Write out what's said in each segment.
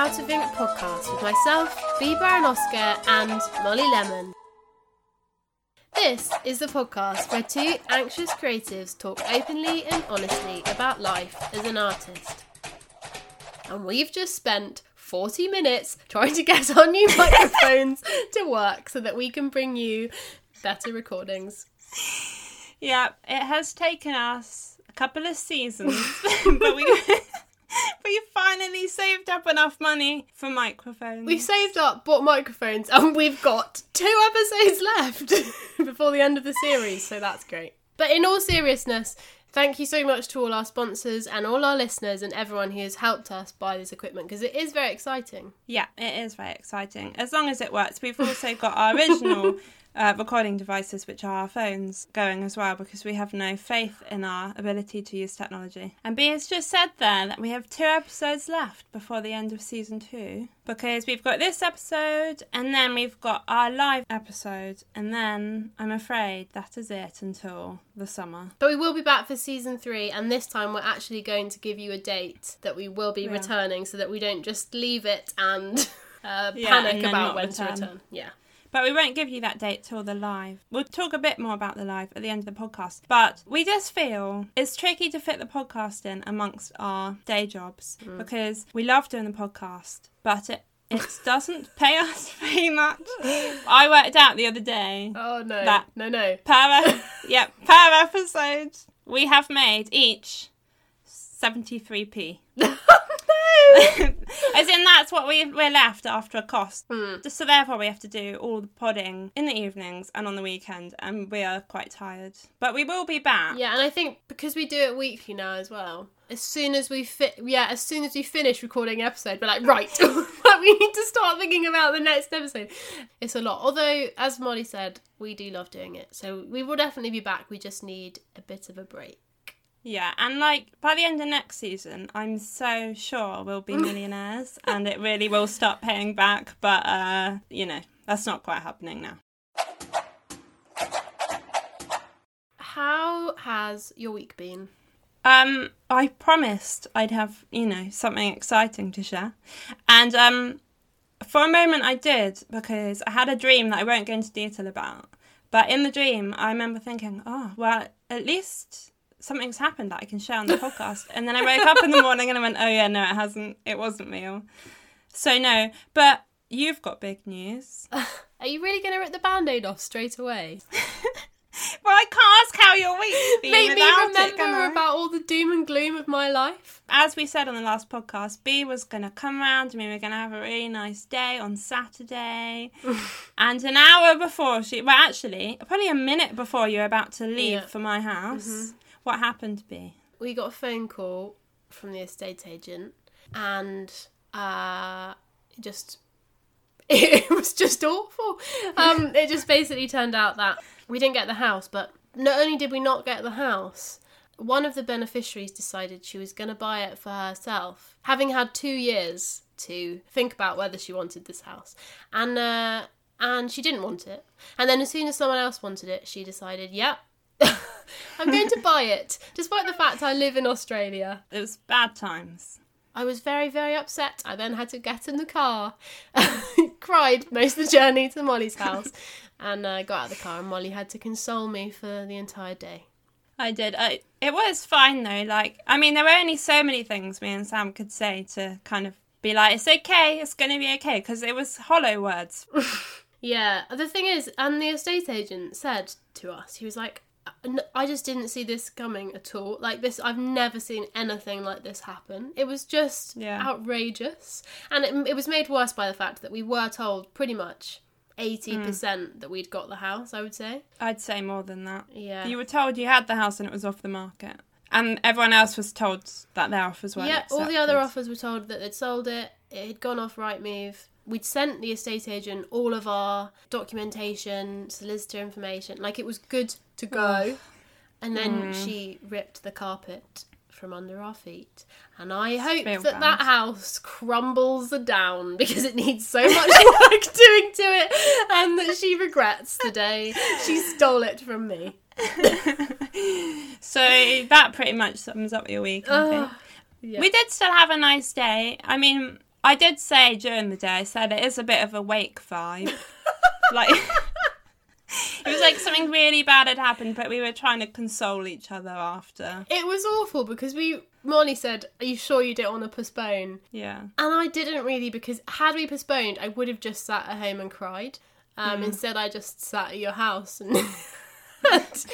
Out of Ink podcast with myself, Bea Baron-Oscar, and Molly Lemon. This is the podcast where two anxious creatives talk openly and honestly about life as an artist. And we've just spent 40 minutes trying to get our new microphones to work so that we can bring you better recordings. Yeah, it has taken us a couple of seasons, but we we finally saved up enough money for microphones. We've saved up, bought microphones, and we've got two episodes left before the end of the series, so that's great. But in all seriousness, thank you so much to all our sponsors and all our listeners and everyone who has helped us buy this equipment because it is very exciting. yeah, it is very exciting. As long as it works, we've also got our original uh, recording devices, which are our phones, going as well because we have no faith in our ability to use technology. And B has just said there that we have two episodes left before the end of season two because we've got this episode and then we've got our live episode, and then I'm afraid that is it until the summer. But we will be back for season three, and this time we're actually going to give you a date that we will be Yeah. returning so that we don't just leave it and uh, Yeah, panic about when to return. return. Yeah. But we won't give you that date till the live. We'll talk a bit more about the live at the end of the podcast. But we just feel it's tricky to fit the podcast in amongst our day jobs Mm. because we love doing the podcast, but it it doesn't pay us very much. I worked out the other day Oh no. That- No, no. per yep, per episode we have made each 73p. As in, that's what we, we're left after a cost. Hmm. So, therefore, we have to do all the podding in the evenings and on the weekend, and we are quite tired. But we will be back. Yeah, and I think because we do it weekly now as well. As soon as we fit, yeah, as soon as we finish recording an episode, we're like, right, we need to start thinking about the next episode. It's a lot. Although, as Molly said, we do love doing it, so we will definitely be back. We just need a bit of a break. Yeah, and like by the end of next season, I'm so sure we'll be millionaires and it really will start paying back. But, uh, you know, that's not quite happening now. How has your week been? Um, I promised I'd have, you know, something exciting to share. And um for a moment I did because I had a dream that I won't go into detail about. But in the dream I remember thinking, Oh, well, at least something's happened that I can share on the podcast. And then I woke up in the morning and I went, Oh yeah, no, it hasn't it wasn't me. So no, but you've got big news. Are you really going to rip the band aid off straight away? Well, I can't ask how your week's been Make me it, remember I? about all the doom and gloom of my life. as we said on the last podcast, B was going to come round and we were going to have a really nice day on Saturday. and an hour before she, well, actually, probably a minute before you were about to leave Yeah. Mm-hmm. for my house, what happened, B? we got a phone call from the estate agent and uh it just it was just awful. Um it just basically turned out that we didn't get the house but not only did we not get the house one of the beneficiaries decided she was going to buy it for herself having had 2 years to think about whether she wanted this house. And uh and she didn't want it. And then as soon as someone else wanted it she decided yep I'm going to buy it, despite the fact I live in Australia. It was bad times. I was very, very upset. I then had to get in the car, cried most of the journey to Molly's house, and uh, got out of the car. And Molly had to console me for the entire day. I did. I, it was fine though. Like, I mean, there were only so many things me and Sam could say to kind of be like, it's okay, it's going to be okay, because it was hollow words. Yeah, the thing is, and the estate agent said to us, he was like, "N- I just didn't see this coming at all. Like this, I've never seen anything like this happen. It was just Yeah. outrageous, and it, it was made worse by the fact that we were told pretty much eighty percent hmm. that we'd got the house. I would say, I'd say more than that. yeah, You were told you had the house and it was off the market. And everyone else was told that their offers weren't yeah. All the other offers were told that they'd sold it. It had gone off Rightmove. We'd sent the estate agent all of our documentation, solicitor information. Like it was good to go. And then mm-hmm. she ripped the carpet from under our feet. And I hope that bad. that house crumbles down because it needs so much work doing to it and that she regrets the day she stole it from me. So that pretty much sums up your week, I think. Yeah. We did still have a nice day. I mean, I did say during the day, I said it is a bit of a wake vibe. like, it was like something really bad had happened, but we were trying to console each other after. It was awful because we Molly said, "Are you sure you don't want to postpone?" Yeah. And I didn't really because had we postponed, I would have just sat at home and cried. Um, Instead, I just sat at your house and, and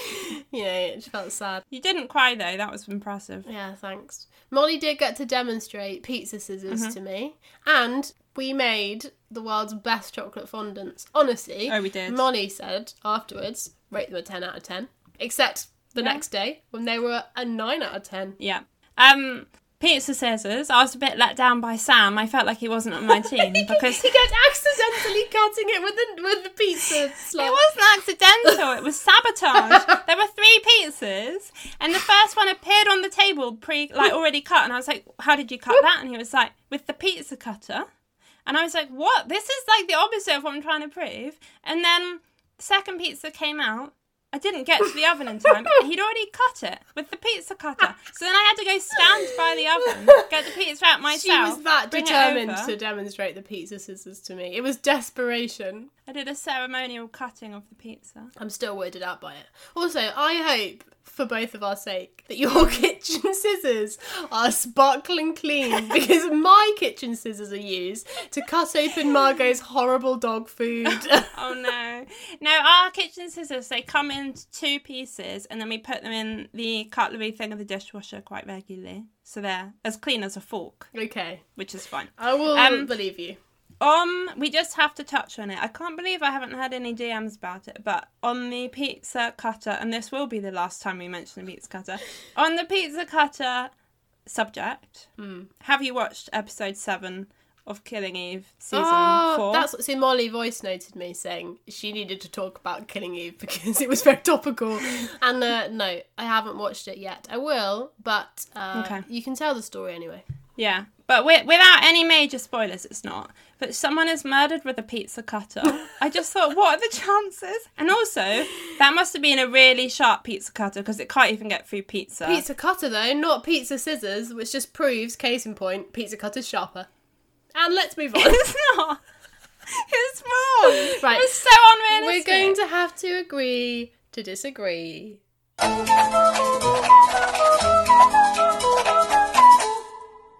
you know, it felt sad. You didn't cry though, that was impressive. Yeah, thanks. Molly did get to demonstrate pizza scissors to me, and we made the world's best chocolate fondants. Honestly, Oh, we did. Molly said afterwards, rate them a ten out of ten. Except the Yeah. next day when they were a nine out of ten. Yeah. Um, pizza scissors. I was a bit let down by Sam. I felt like he wasn't on my team because he kept accidentally cutting it with the with the pizza slot. It wasn't accidental, it was sabotage. there were three pizzas, and the first one appeared on the table pre like already cut, and I was like, How did you cut that? And he was like, With the pizza cutter. And I was like, What? This is like the opposite of what I'm trying to prove. And then the second pizza came out. I didn't get to the oven in time. He'd already cut it with the pizza cutter. So then I had to go stand by the oven, get the pizza out myself. She was that determined to demonstrate the pizza scissors to me. It was desperation. I did a ceremonial cutting of the pizza. I'm still weirded out by it. Also, I hope, for both of our sake, that your kitchen scissors are sparkling clean because my kitchen scissors are used to cut open Margot's horrible dog food. Oh no. No, our kitchen scissors, they come in two pieces and then we put them in the cutlery thing of the dishwasher quite regularly. So they're as clean as a fork, okay, which is fine. I will Um, believe you. Um, we just have to touch on it. I can't believe I haven't had any DMs about it, but on the pizza cutter, and this will be the last time we mention the pizza cutter, on the pizza cutter subject, Hmm. have you watched episode seven of Killing Eve season Oh, four? that's what. See, Molly voice noted me saying she needed to talk about Killing Eve because it was very topical. and uh, no, I haven't watched it yet. I will, but uh, Okay. you can tell the story anyway. Yeah, but wi- without any major spoilers, it's not. But someone is murdered with a pizza cutter. I just thought, what are the chances? And also, that must have been a really sharp pizza cutter because it can't even get through pizza. Pizza cutter though, not pizza scissors, which just proves, case in point, pizza cutter's sharper. And let's move on. It's not. It's wrong. Right. It was so We're going to have to agree to disagree.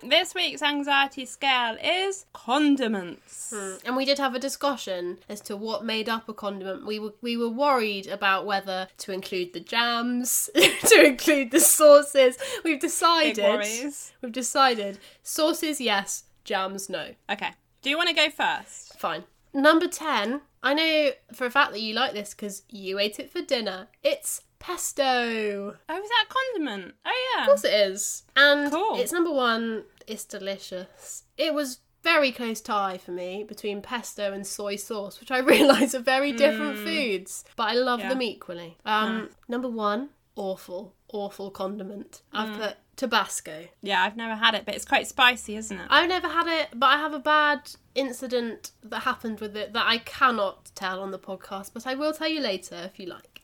This week's anxiety scale is condiments. Hmm. And we did have a discussion as to what made up a condiment. We were we were worried about whether to include the jams, to include the sauces. We've Big decided. worries. We've decided sauces yes, jams no. Okay. Do you want to go first? Fine. Number 10. I know for a fact that you like this because you ate it for dinner. It's pesto. Oh, is that a condiment? Oh, yeah. Of course it is. And Cool. it's number one. It's delicious. It was very close tie for me between pesto and soy sauce, which I realise are very different foods, but I love Mm. Yeah. them equally. Um, Number one, awful, awful condiment. I've Mm. put Tabasco. Yeah, I've never had it, but it's quite spicy, isn't it? I've never had it, but I have a bad incident that happened with it that I cannot tell on the podcast, but I will tell you later if you like.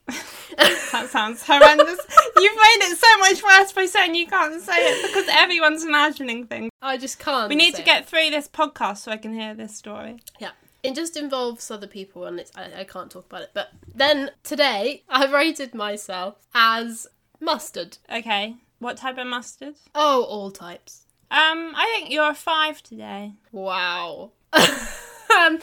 That sounds horrendous. You've made it so much worse by saying you can't say it because everyone's imagining things. I just can't. We need to it. get through this podcast so I can hear this story. Yeah. It just involves other people and it's, I, I can't talk about it. But then today, I rated myself as mustard. Okay, what type of mustard? Oh, all types. Um, I think you're a five today. Wow. um,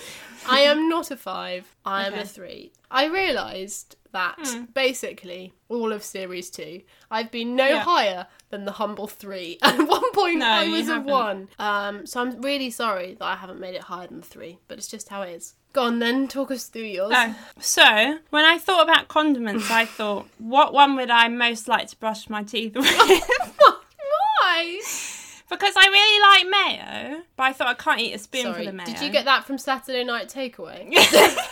I am not a five. I am Okay. a three. I realised that basically all of series two, I've been no Yeah. higher than the humble three. At one point, No, I was a one. Um, so I'm really sorry that I haven't made it higher than three, but it's just how it is. Go on then, talk us through yours. Oh, so when I thought about condiments, I thought, what one would I most like to brush my teeth with? Why? Because I really like mayo, but I thought I can't eat a spoonful Sorry, of mayo. did you get that from Saturday Night Takeaway?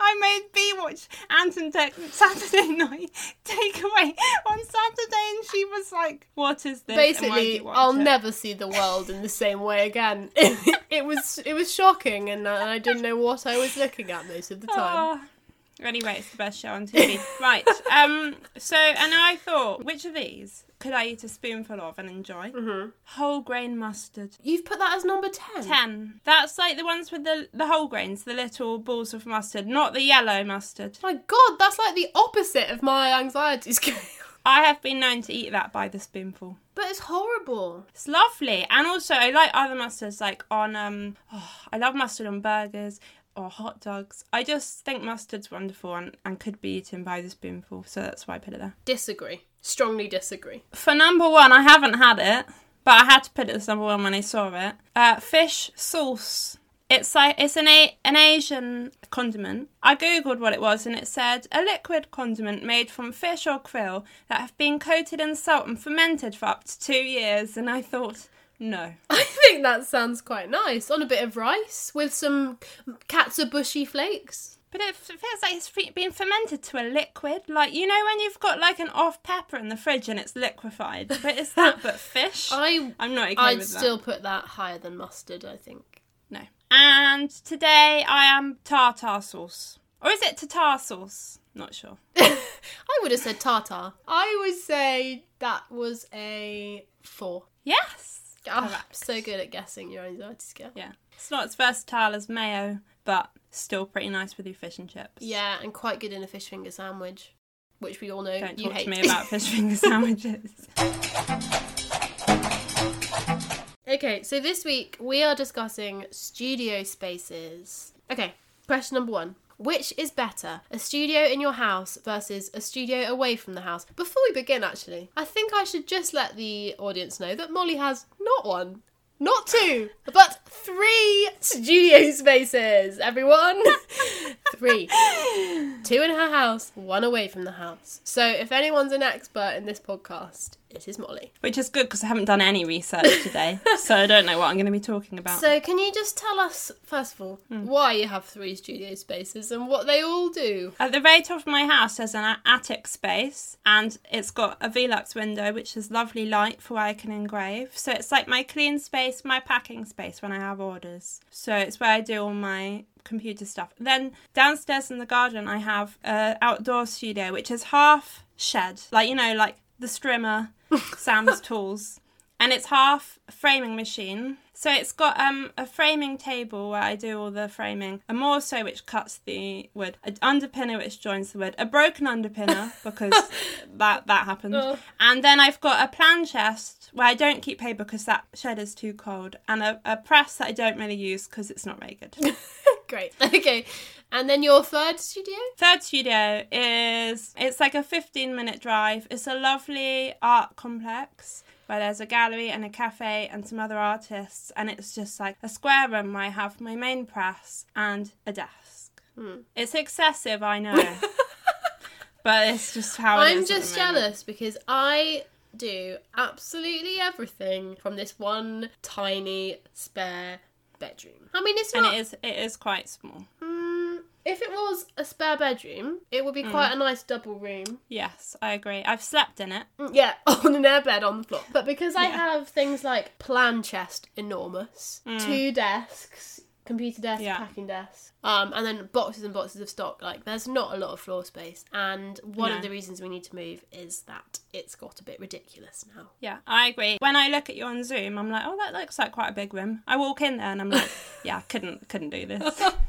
I made B watch Ant and Dec Saturday night takeaway on Saturday, and she was like, "What is this?" and why do Basically, I'll it?" never see the world in the same way again. it was it was shocking, and I didn't know what I was looking at most of the time. Ah, Anyway, it's the best show on TV. right. Um. So, and I thought, which of these could I eat a spoonful of and enjoy? Mm-hmm. Whole grain mustard. You've put that as number 10. Ten. That's like the ones with the the whole grains, the little balls of mustard, not the yellow mustard. My god, that's like the opposite of my anxiety scale. I have been known to eat that by the spoonful. But it's horrible. It's lovely, and also I like other mustards, like on um. Oh, I love mustard on burgers or hot dogs. I just think mustard's wonderful and, and could be eaten by the spoonful, so that's why I put it there. Disagree. Strongly disagree. For number one, I haven't had it, but I had to put it as number one when I saw it. Uh, fish sauce. It's like it's an a- an Asian condiment. I googled what it was, and it said a liquid condiment made from fish or krill that have been coated in salt and fermented for up to two years. And I thought, no, I think that sounds quite nice. On a bit of rice with some katsuobushi flakes. but it feels like it's fe- been fermented to a liquid. Like you know when you've got like an off pepper in the fridge and it's liquefied, but it's that but fish. I I'm not okay I'd with that. still put that higher than mustard, I think. No. And today I am tartar sauce. Or is it tartar sauce? Not sure. I would have said tartar. I would say that was a four. Yes. Oh, so good at guessing your anxiety scale. Yeah. It's not as versatile as mayo, but still pretty nice with your fish and chips. Yeah, and quite good in a fish finger sandwich, which we all know Don't you talk hate. to me about fish finger sandwiches. okay, so this week we are discussing studio spaces. Okay, question number one. Which is better, a studio in your house versus a studio away from the house? Before we begin, actually, I think I should just let the audience know that Molly has not one, not two, but three studio spaces, everyone. three. Two in her house, one away from the house. So if anyone's an expert in this podcast, it is Molly. Which is good because I haven't done any research today, so I don't know what I'm going to be talking about. So, can you just tell us, first of all, hmm. why you have three studio spaces and what they all do? At the very top of my house, there's an attic space, and it's got a Velux window, which is lovely light for where I can engrave. So it's like my clean space, my packing space when I have orders. So it's where I do all my computer stuff. Then downstairs in the garden, I have a outdoor studio, which is half shed, like you know, like the strimmer, Sam's tools, and it's half framing machine. So it's got um a framing table where I do all the framing, a morso which cuts the wood, an underpinner which joins the wood, a broken underpinner because that that happened, Oh. and then I've got a plan chest where I don't keep paper because that shed is too cold, and a, a press that I don't really use because it's not very good. Great. Okay. And then your third studio? Third studio is it's like a 15 minute drive. It's a lovely art complex where there's a gallery and a cafe and some other artists and it's just like a square room where I have my main press and a desk. Hmm. It's excessive, I know. but it's just how I'm is at the just jealous because I do absolutely everything from this one tiny spare bedroom. I mean, it's And not. it is it is quite small. Mm, if it was a spare bedroom, it would be quite a nice double room. Yes, I agree. I've slept in it. Mm, Yeah, on an airbed on the floor. But because I Yeah. have things like plan chest enormous, two desks, computer desk, Yeah. packing desk, um, and then boxes and boxes of stock, like there's not a lot of floor space. And one No. of the reasons we need to move is that it's got a bit ridiculous now. Yeah, I agree. When I look at you on Zoom, I'm like, oh, that looks like quite a big room. I walk in there and I'm like, yeah, couldn't couldn't do this.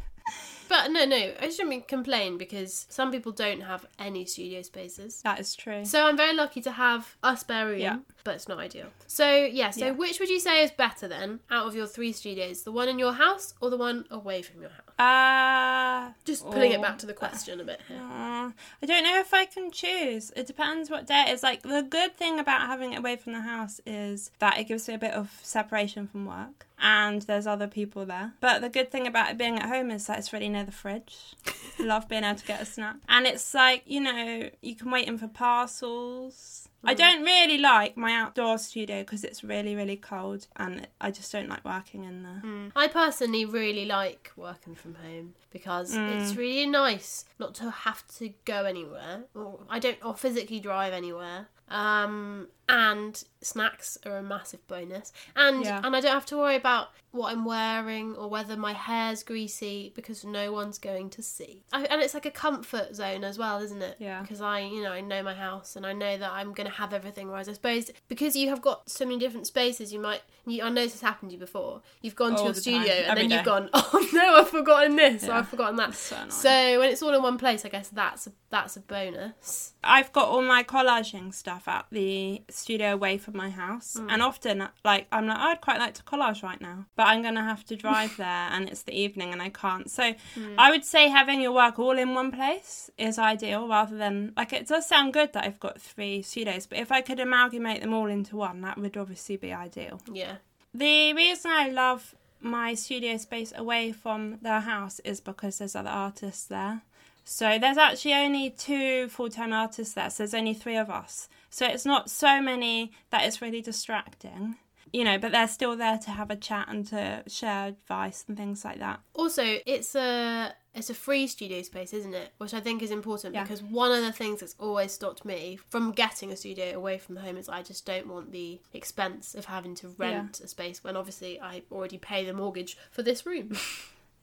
But no, no, I shouldn't complain because some people don't have any studio spaces. That is true. So I'm very lucky to have a spare room, Yeah. but it's not ideal. So yeah, so Yeah. which would you say is better then out of your three studios? The one in your house or the one away from your house? Uh, Just pulling it back to the question a bit here. uh, I don't know if I can choose. It depends what day it is. Like the good thing about having it away from the house is that it gives me a bit of separation from work, and there's other people there. But the good thing about it being at home is that it's really near the fridge. I love being able to get a snack, and it's like you know you can wait in for parcels. I mm. don't really like my outdoor studio because it's really, really cold and I just don't like working in there. Mm. I personally really like working from home because mm. it's really nice not to have to go anywhere. Or I don't or physically drive anywhere. Um and snacks are a massive bonus. And Yeah. and I don't have to worry about what I'm wearing or whether my hair's greasy because no one's going to see. I, and it's like a comfort zone as well, isn't it? Yeah. Because I, you know, I know my house and I know that I'm going to have everything. Whereas I suppose because you have got so many different spaces, you might. You, I know this has happened to you before. You've gone to your studio time, and every then you've gone, oh no, I've forgotten this or I've forgotten that. So. So when it's all in one place, I guess that's a, that's a bonus. I've got all my collaging stuff at the studio away from my house, mm. and often, like, I'm like, I'd quite like to collage right now, but I'm gonna have to drive there, and it's the evening, and I can't. So, mm. I would say having your work all in one place is ideal, rather than like it does sound good that I've got three studios, but if I could amalgamate them all into one, that would obviously be ideal. Yeah. The reason I love my studio space away from the house is because there's other artists there. So there's actually only two full time artists there, so there's only three of us. So it's not so many that it's really distracting, you know, but they're still there to have a chat and to share advice and things like that. Also, it's a it's a free studio space, isn't it? Which I think is important Yeah. because one of the things that's always stopped me from getting a studio away from home is I just don't want the expense of having to rent a space when obviously I already pay the mortgage for this room.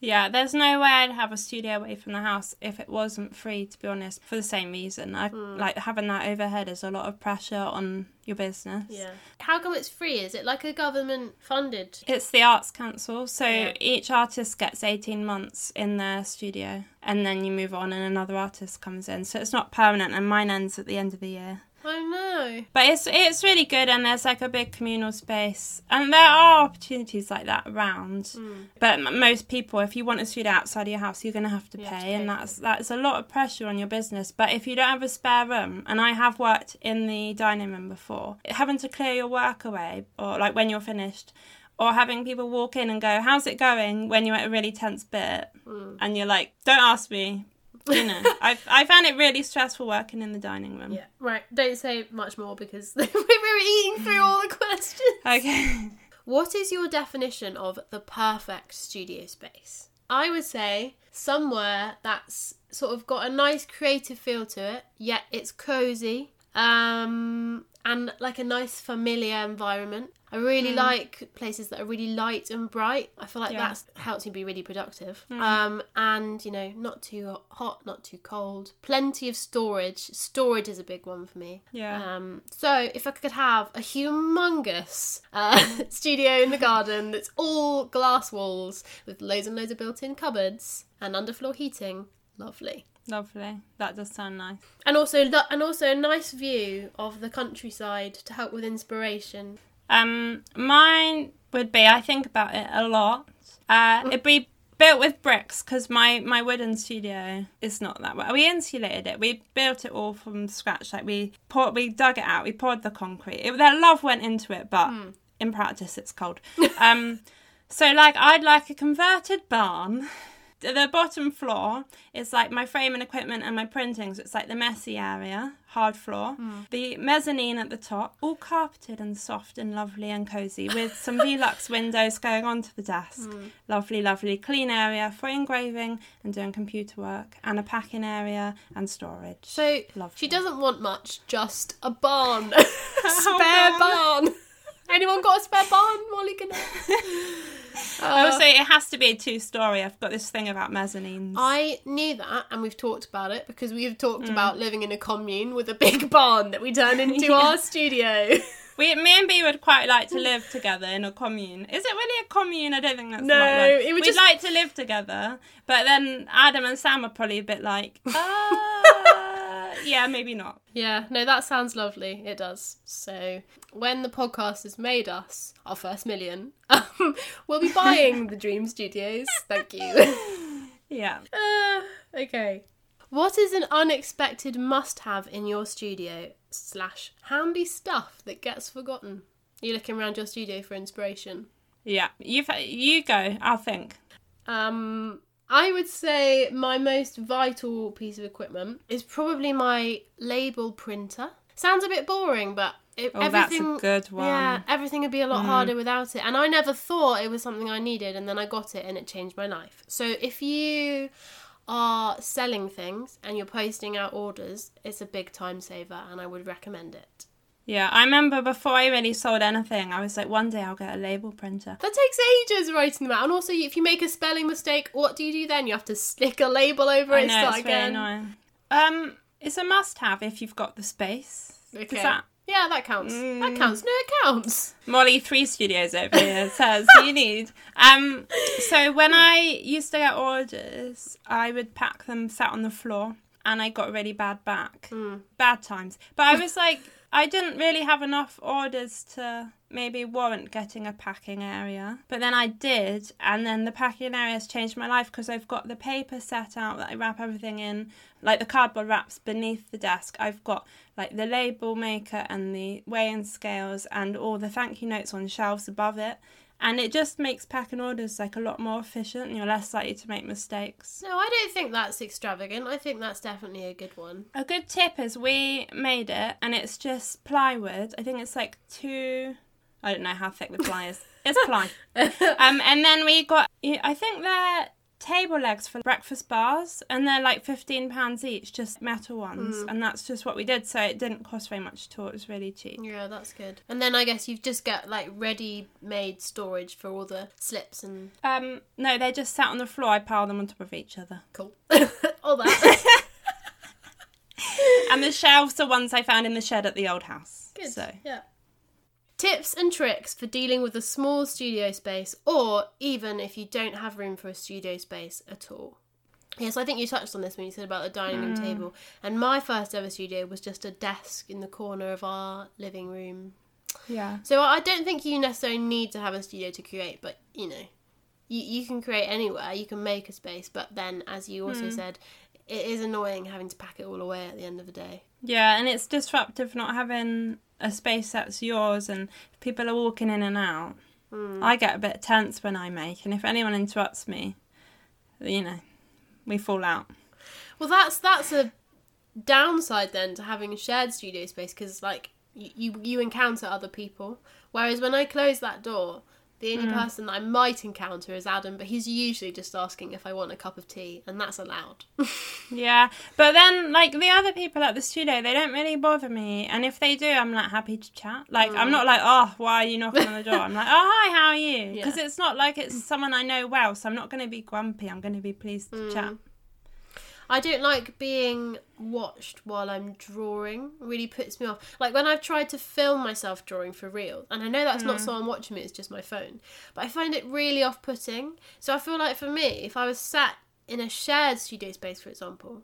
Yeah, there's no way I'd have a studio away from the house if it wasn't free, to be honest, for the same reason. I mm. like having that overhead is a lot of pressure on your business. yeah. How come it's free? Is it like a government funded? It's the Arts Council, so Yeah. each artist gets 18 months in their studio and then you move on and another artist comes in. So it's not permanent and mine ends at the end of the year. I know. But it's it's really good and there's like a big communal space and there are opportunities like that around. Hmm. But m- most people if you want a studio outside of your house you're going to have to You pay have to and that's that's a lot of pressure on your business. But if you don't have a spare room and I have worked in the dining room before, having to clear your work away or like when you're finished or having people walk in and go, "How's it going?" when you're at a really tense bit, hmm. and you're like, "Don't ask me." You know, I I found it really stressful working in the dining room. Yeah. Right. Don't say much more because we were eating through all the questions. Okay. What is your definition of the perfect studio space? I would say somewhere that's sort of got a nice creative feel to it, yet it's cozy, um, and like a nice familiar environment. I really like places that are really light and bright. I feel like Yeah. that helps me be really productive. Um, and you know, not too hot, not too cold. Plenty of storage. Storage is a big one for me. Yeah. Um, so if I could have a humongous uh, studio in the garden that's all glass walls with loads and loads of built-in cupboards and underfloor heating, lovely. Lovely. That does sound nice. And also, and also a nice view of the countryside to help with inspiration. Um, mine would be. I think about it a lot. Uh, it'd be built with bricks because my my wooden studio is not that well. We insulated it. We built it all from scratch. Like we poured, we dug it out. We poured the concrete. It, their love went into it, but in practice, it's cold. um, so like I'd like a converted barn. The bottom floor is like my frame and equipment and my printing, so it's like the messy area, hard floor. Hmm. The mezzanine at the top, all carpeted and soft and lovely and cozy, with some Velux windows going onto the desk. Hmm. Lovely, lovely, clean area for engraving and doing computer work, and a packing area and storage. So Lovely. she doesn't want much, just a barn, spare oh, barn. Anyone got a spare barn, Molly? Can also, it has to be a two story. I've got this thing about mezzanines. I knew that, and we've talked about it because we've talked Mm. about living in a commune with a big barn that we turn into our studio. We, me and B would quite like to live together in a commune. Is it really a commune? I don't think that's No, right it would We'd just- like to live together, but then Adam and Sam are probably a bit like, uh, yeah, maybe not. yeah, no, that sounds lovely. It does. So when the podcast has made us our first million, um, we'll be buying the Dream Studios. Thank you. Yeah. Uh, okay. What is an unexpected must-have in your studio slash handy stuff that gets forgotten? You're looking around your studio for inspiration. Yeah. You you go. I'll think. Um, I would say my most vital piece of equipment is probably my label printer. Sounds a bit boring, but it, Oh, that's a everything. good one. Mm. Yeah, everything would be a lot harder without it. And I never thought it was something I needed, and then I got it, and it changed my life. So if you are selling things and you're posting out orders, it's a big time saver, and I would recommend it. Yeah, I remember before I really sold anything, I was like, one day I'll get a label printer. That takes ages writing them out, and also if you make a spelling mistake, what do you do then? You have to stick a label over I it, know, start it's very again. annoying. Um, it's a must-have if you've got the space. Okay. Is that Yeah, that counts. Mm. That counts. No, it counts. Molly Three Studios over here says you need. Um, so when I used to get orders, I would pack them sat on the floor, and I got a really bad back, Mm. bad times. But I was like, I didn't really have enough orders to maybe warrant getting a packing area. But then I did, and then the packing area has changed my life because I've got the paper set out that I wrap everything in, like the cardboard wraps beneath the desk. I've got like the label maker and the weighing scales and all the thank you notes on shelves above it. And it just makes packing orders like a lot more efficient and you're less likely to make mistakes. No, I don't think that's extravagant. I think that's definitely a good one. A good tip is we made it and it's just plywood. I think it's like two. I don't know how thick the ply is. It's ply. um, and then we got. I think they're table legs for breakfast bars, and they're like fifteen pounds each, just metal ones. And that's just what we did. So it didn't cost very much at all. It was really cheap. Yeah, that's good. And then I guess you've just got like ready-made storage for all the slips and Um, no, they just sat on the floor. I piled them on top of each other. cool. all that. And the shelves are ones I found in the shed at the old house. Good. So Yeah. Tips and tricks for dealing with a small studio space, or even if you don't have room for a studio space at all. Yes, I think you touched on this when you said about the dining room mm. table. And my first ever studio was just a desk in the corner of our living room. yeah. So I don't think you necessarily need to have a studio to create, but you know, you, you can create anywhere, you can make a space, but then, as you also mm. said, it is annoying having to pack it all away at the end of the day. Yeah, and it's disruptive not having a space that's yours and people are walking in and out. Hmm. I get a bit tense when I make, and if anyone interrupts me, you know, we fall out. Well, that's that's a downside then to having a shared studio space because like you you encounter other people, whereas when I close that door, the only mm. person that I might encounter is Adam, but he's usually just asking if I want a cup of tea, and that's allowed. Yeah, but then like the other people at the studio, they don't really bother me, and if they do, I'm like happy to chat. Like I'm mm. not like, oh, why are you knocking on the door? I'm like, oh, hi, how are you? Because Yeah. it's not like it's someone I know well, so I'm not going to be grumpy. I'm going to be pleased to mm. chat. I don't like being watched while I'm drawing. It really puts me off. Like when I've tried to film myself drawing for real, and I know that's not hmm. someone watching me, it's just my phone. But I find it really off putting. So I feel like for me, if I was sat in a shared studio space, for example,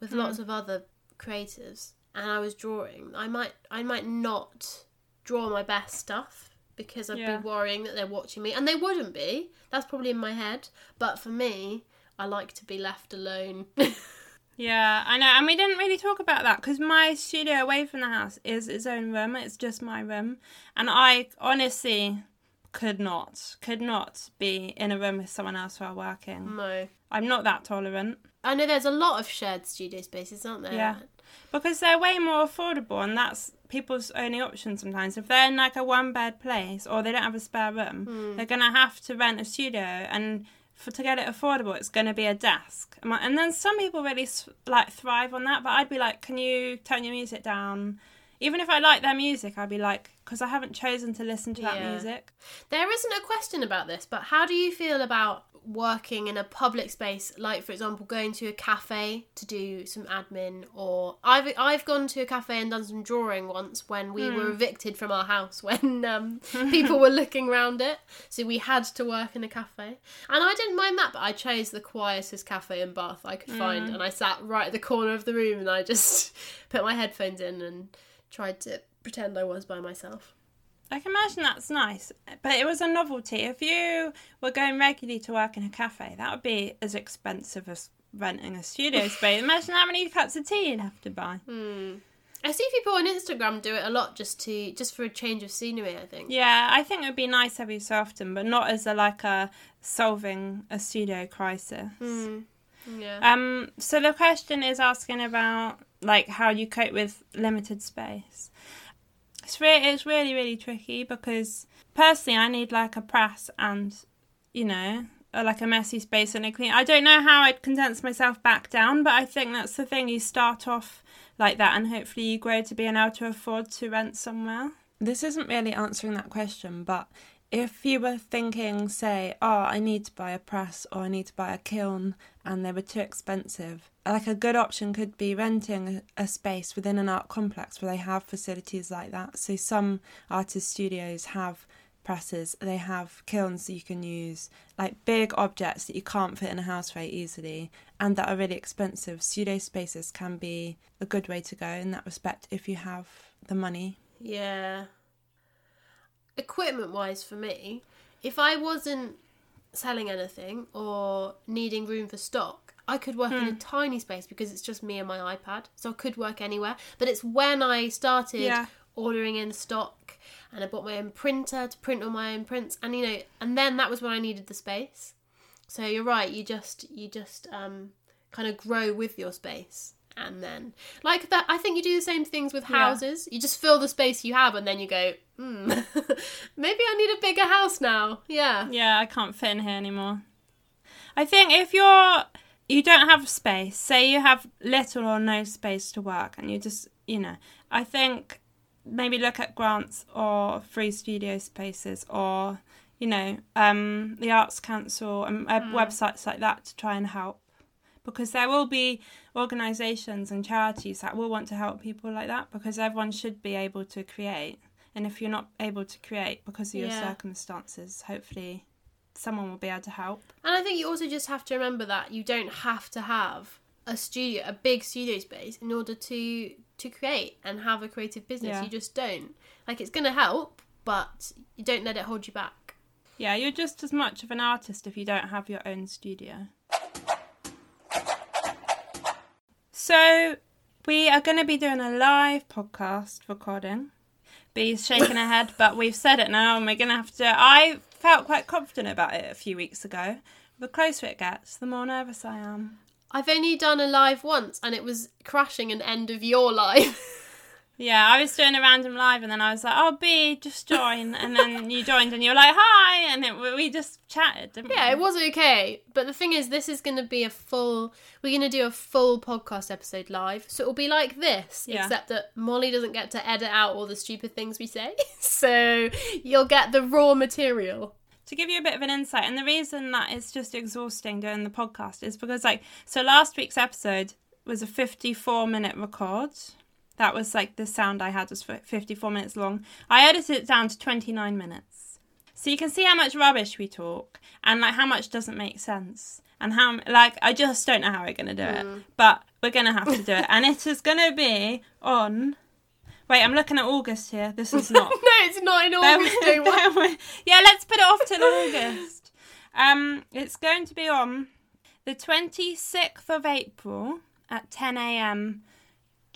with hmm. lots of other creatives, and I was drawing, I might I might not draw my best stuff because I'd Yeah. be worrying that they're watching me. And they wouldn't be. That's probably in my head. But for me, I like to be left alone. Yeah, I know, and we didn't really talk about that because my studio away from the house is its own room. It's just my room, and I honestly could not, could not be in a room with someone else while working. no. I'm not that tolerant I know there's a lot of shared studio spaces, aren't there? Yeah. because they're way more affordable, and that's people's only option sometimes. If they're in like a one bed place or they don't have a spare room, hmm. they're gonna have to rent a studio and. For to get it affordable, it's going to be a desk, and then some people really like thrive on that. But I'd be like, "Can you turn your music down?" Even if I like their music, I'd be like, because I haven't chosen to listen to that Yeah. music. There isn't a question about this, but how do you feel about working in a public space, like for example, going to a cafe to do some admin, or I've I've gone to a cafe and done some drawing once when we were evicted from our house when um, people were looking around it, so we had to work in a cafe, and I didn't mind that, but I chose the quietest cafe in Bath I could find, and I sat right at the corner of the room, and I just put my headphones in and tried to pretend I was by myself. I can imagine that's nice, but it was a novelty. If you were going regularly to work in a cafe, that would be as expensive as renting a studio space. Imagine how many cups of tea you'd have to buy. I see people on Instagram do it a lot just to just for a change of scenery. I think. Yeah, I think it would be nice every so often, but not as a like a solving a studio crisis. Mm. Yeah. Um, so the question is asking about like how you cope with limited space. It's really, it's really, really tricky because personally, I need like a press and, you know, a, like a messy space and a clean. I don't know how I'd condense myself back down, but I think that's the thing. You start off like that, and hopefully you grow to being able to afford to rent somewhere. This isn't really answering that question, but if you were thinking, say, oh, I need to buy a press or I need to buy a kiln and they were too expensive, like a good option could be renting a, a space within an art complex where they have facilities like that. So some artist studios have presses, they have kilns that you can use, like big objects that you can't fit in a house very easily and that are really expensive. Studio spaces can be a good way to go in that respect if you have the money. Yeah. Equipment wise, for me, if I wasn't selling anything or needing room for stock, I could work in a Hmm. tiny space because it's just me and my iPad. So I could work anywhere. But it's when I started Yeah. ordering in stock and I bought my own printer to print all my own prints and you know and then that was when I needed the space. So you're right, you just you just um kind of grow with your space. And then, like that, I think you do the same things with Yeah. houses. You just fill the space you have, and then you go, hmm, maybe I need a bigger house now. Yeah, Yeah, I can't fit in here anymore. I think if you're you don't have space, say you have little or no space to work and you just, you know, I think maybe look at grants or free studio spaces or, you know, um, the Arts Council and uh, websites like that to try and help. Because there will be organisations and charities that will want to help people like that because everyone should be able to create. And if you're not able to create because of your Yeah. circumstances, hopefully someone will be able to help. and I think you also just have to remember that you don't have to have a studio, a big studio space, in order to to create and have a creative business. Yeah. You just don't. Like it's gonna help, but you don't let it hold you back. Yeah, you're just as much of an artist if you don't have your own studio. So, we are going to be doing a live podcast recording. Bee's shaking her head, but we've said it now and we're going to have to. I felt quite confident about it a few weeks ago. The closer it gets, the more nervous I am. I've only done a live once, and it was crashing an end of your live. Yeah, I was doing a random live and then I was like, oh, B, just join. And then you joined and you were like, hi. And it, we just chatted, didn't Yeah, we? it was okay. But the thing is, this is going to be a full. We're going to do a full podcast episode live, so it'll be like this, Yeah. except that Molly doesn't get to edit out all the stupid things we say. so you'll get the raw material. to give you a bit of an insight and the reason that it's just exhausting doing the podcast is because like so last week's episode was a 54 minute record that was like the sound i had was fi- 54 minutes long i edited it down to 29 minutes so you can see how much rubbish we talk and like how much doesn't make sense and how like i just don't know how we're gonna do it but we're gonna have to do it and it is gonna be on wait i'm looking at august here this is not no, it's not in August. with- don't worry. bear with- yeah, let's put it off till August. Um, it's going to be on the 26th of April at 10 a.m.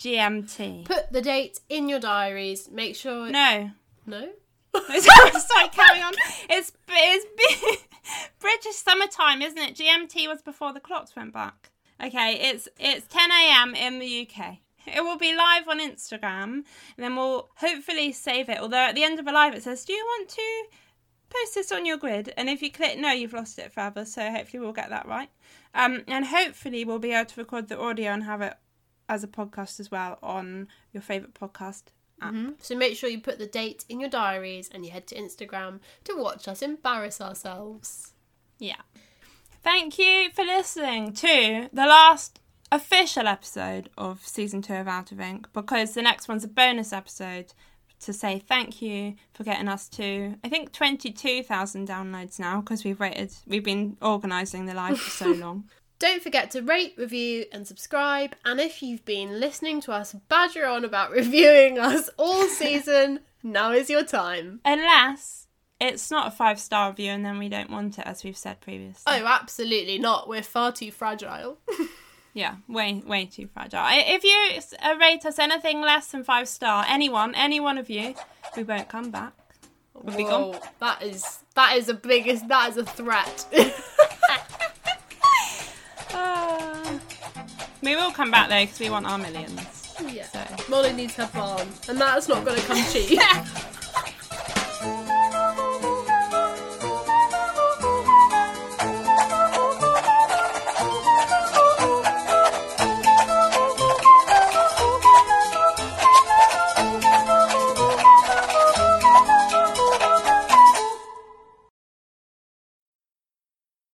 GMT. Put the date in your diaries. Make sure. No. No? Sorry, carry on. It's, it's British summertime, isn't it? GMT was before the clocks went back. Okay, it's it's 10 a.m. in the UK. It will be live on Instagram, and then we'll hopefully save it. Although at the end of a live, it says, "Do you want to post this on your grid?" And if you click no, you've lost it forever. So hopefully we'll get that right. Um, and hopefully we'll be able to record the audio and have it as a podcast as well on your favorite podcast app. Mm-hmm. So make sure you put the date in your diaries and you head to Instagram to watch us embarrass ourselves. Yeah. Thank you for listening to the last official episode of season two of Out of Ink because the next one's a bonus episode to say thank you for getting us to I think 22,000 downloads now because we've rated we've been organising the live for so long. Don't forget to rate, review, and subscribe. And if you've been listening to us badger on about reviewing us all season, now is your time. Unless it's not a five star review and then we don't want it as we've said previously. Oh, absolutely not. We're far too fragile. Yeah, way way too fragile. If you uh, rate us anything less than five star, anyone, any one of you, we won't come back. We'll be gone. Whoa, that is that is a biggest that is a threat. we will come back though because we want our millions. Yeah. So Molly needs her barn, and that's not going to come cheap.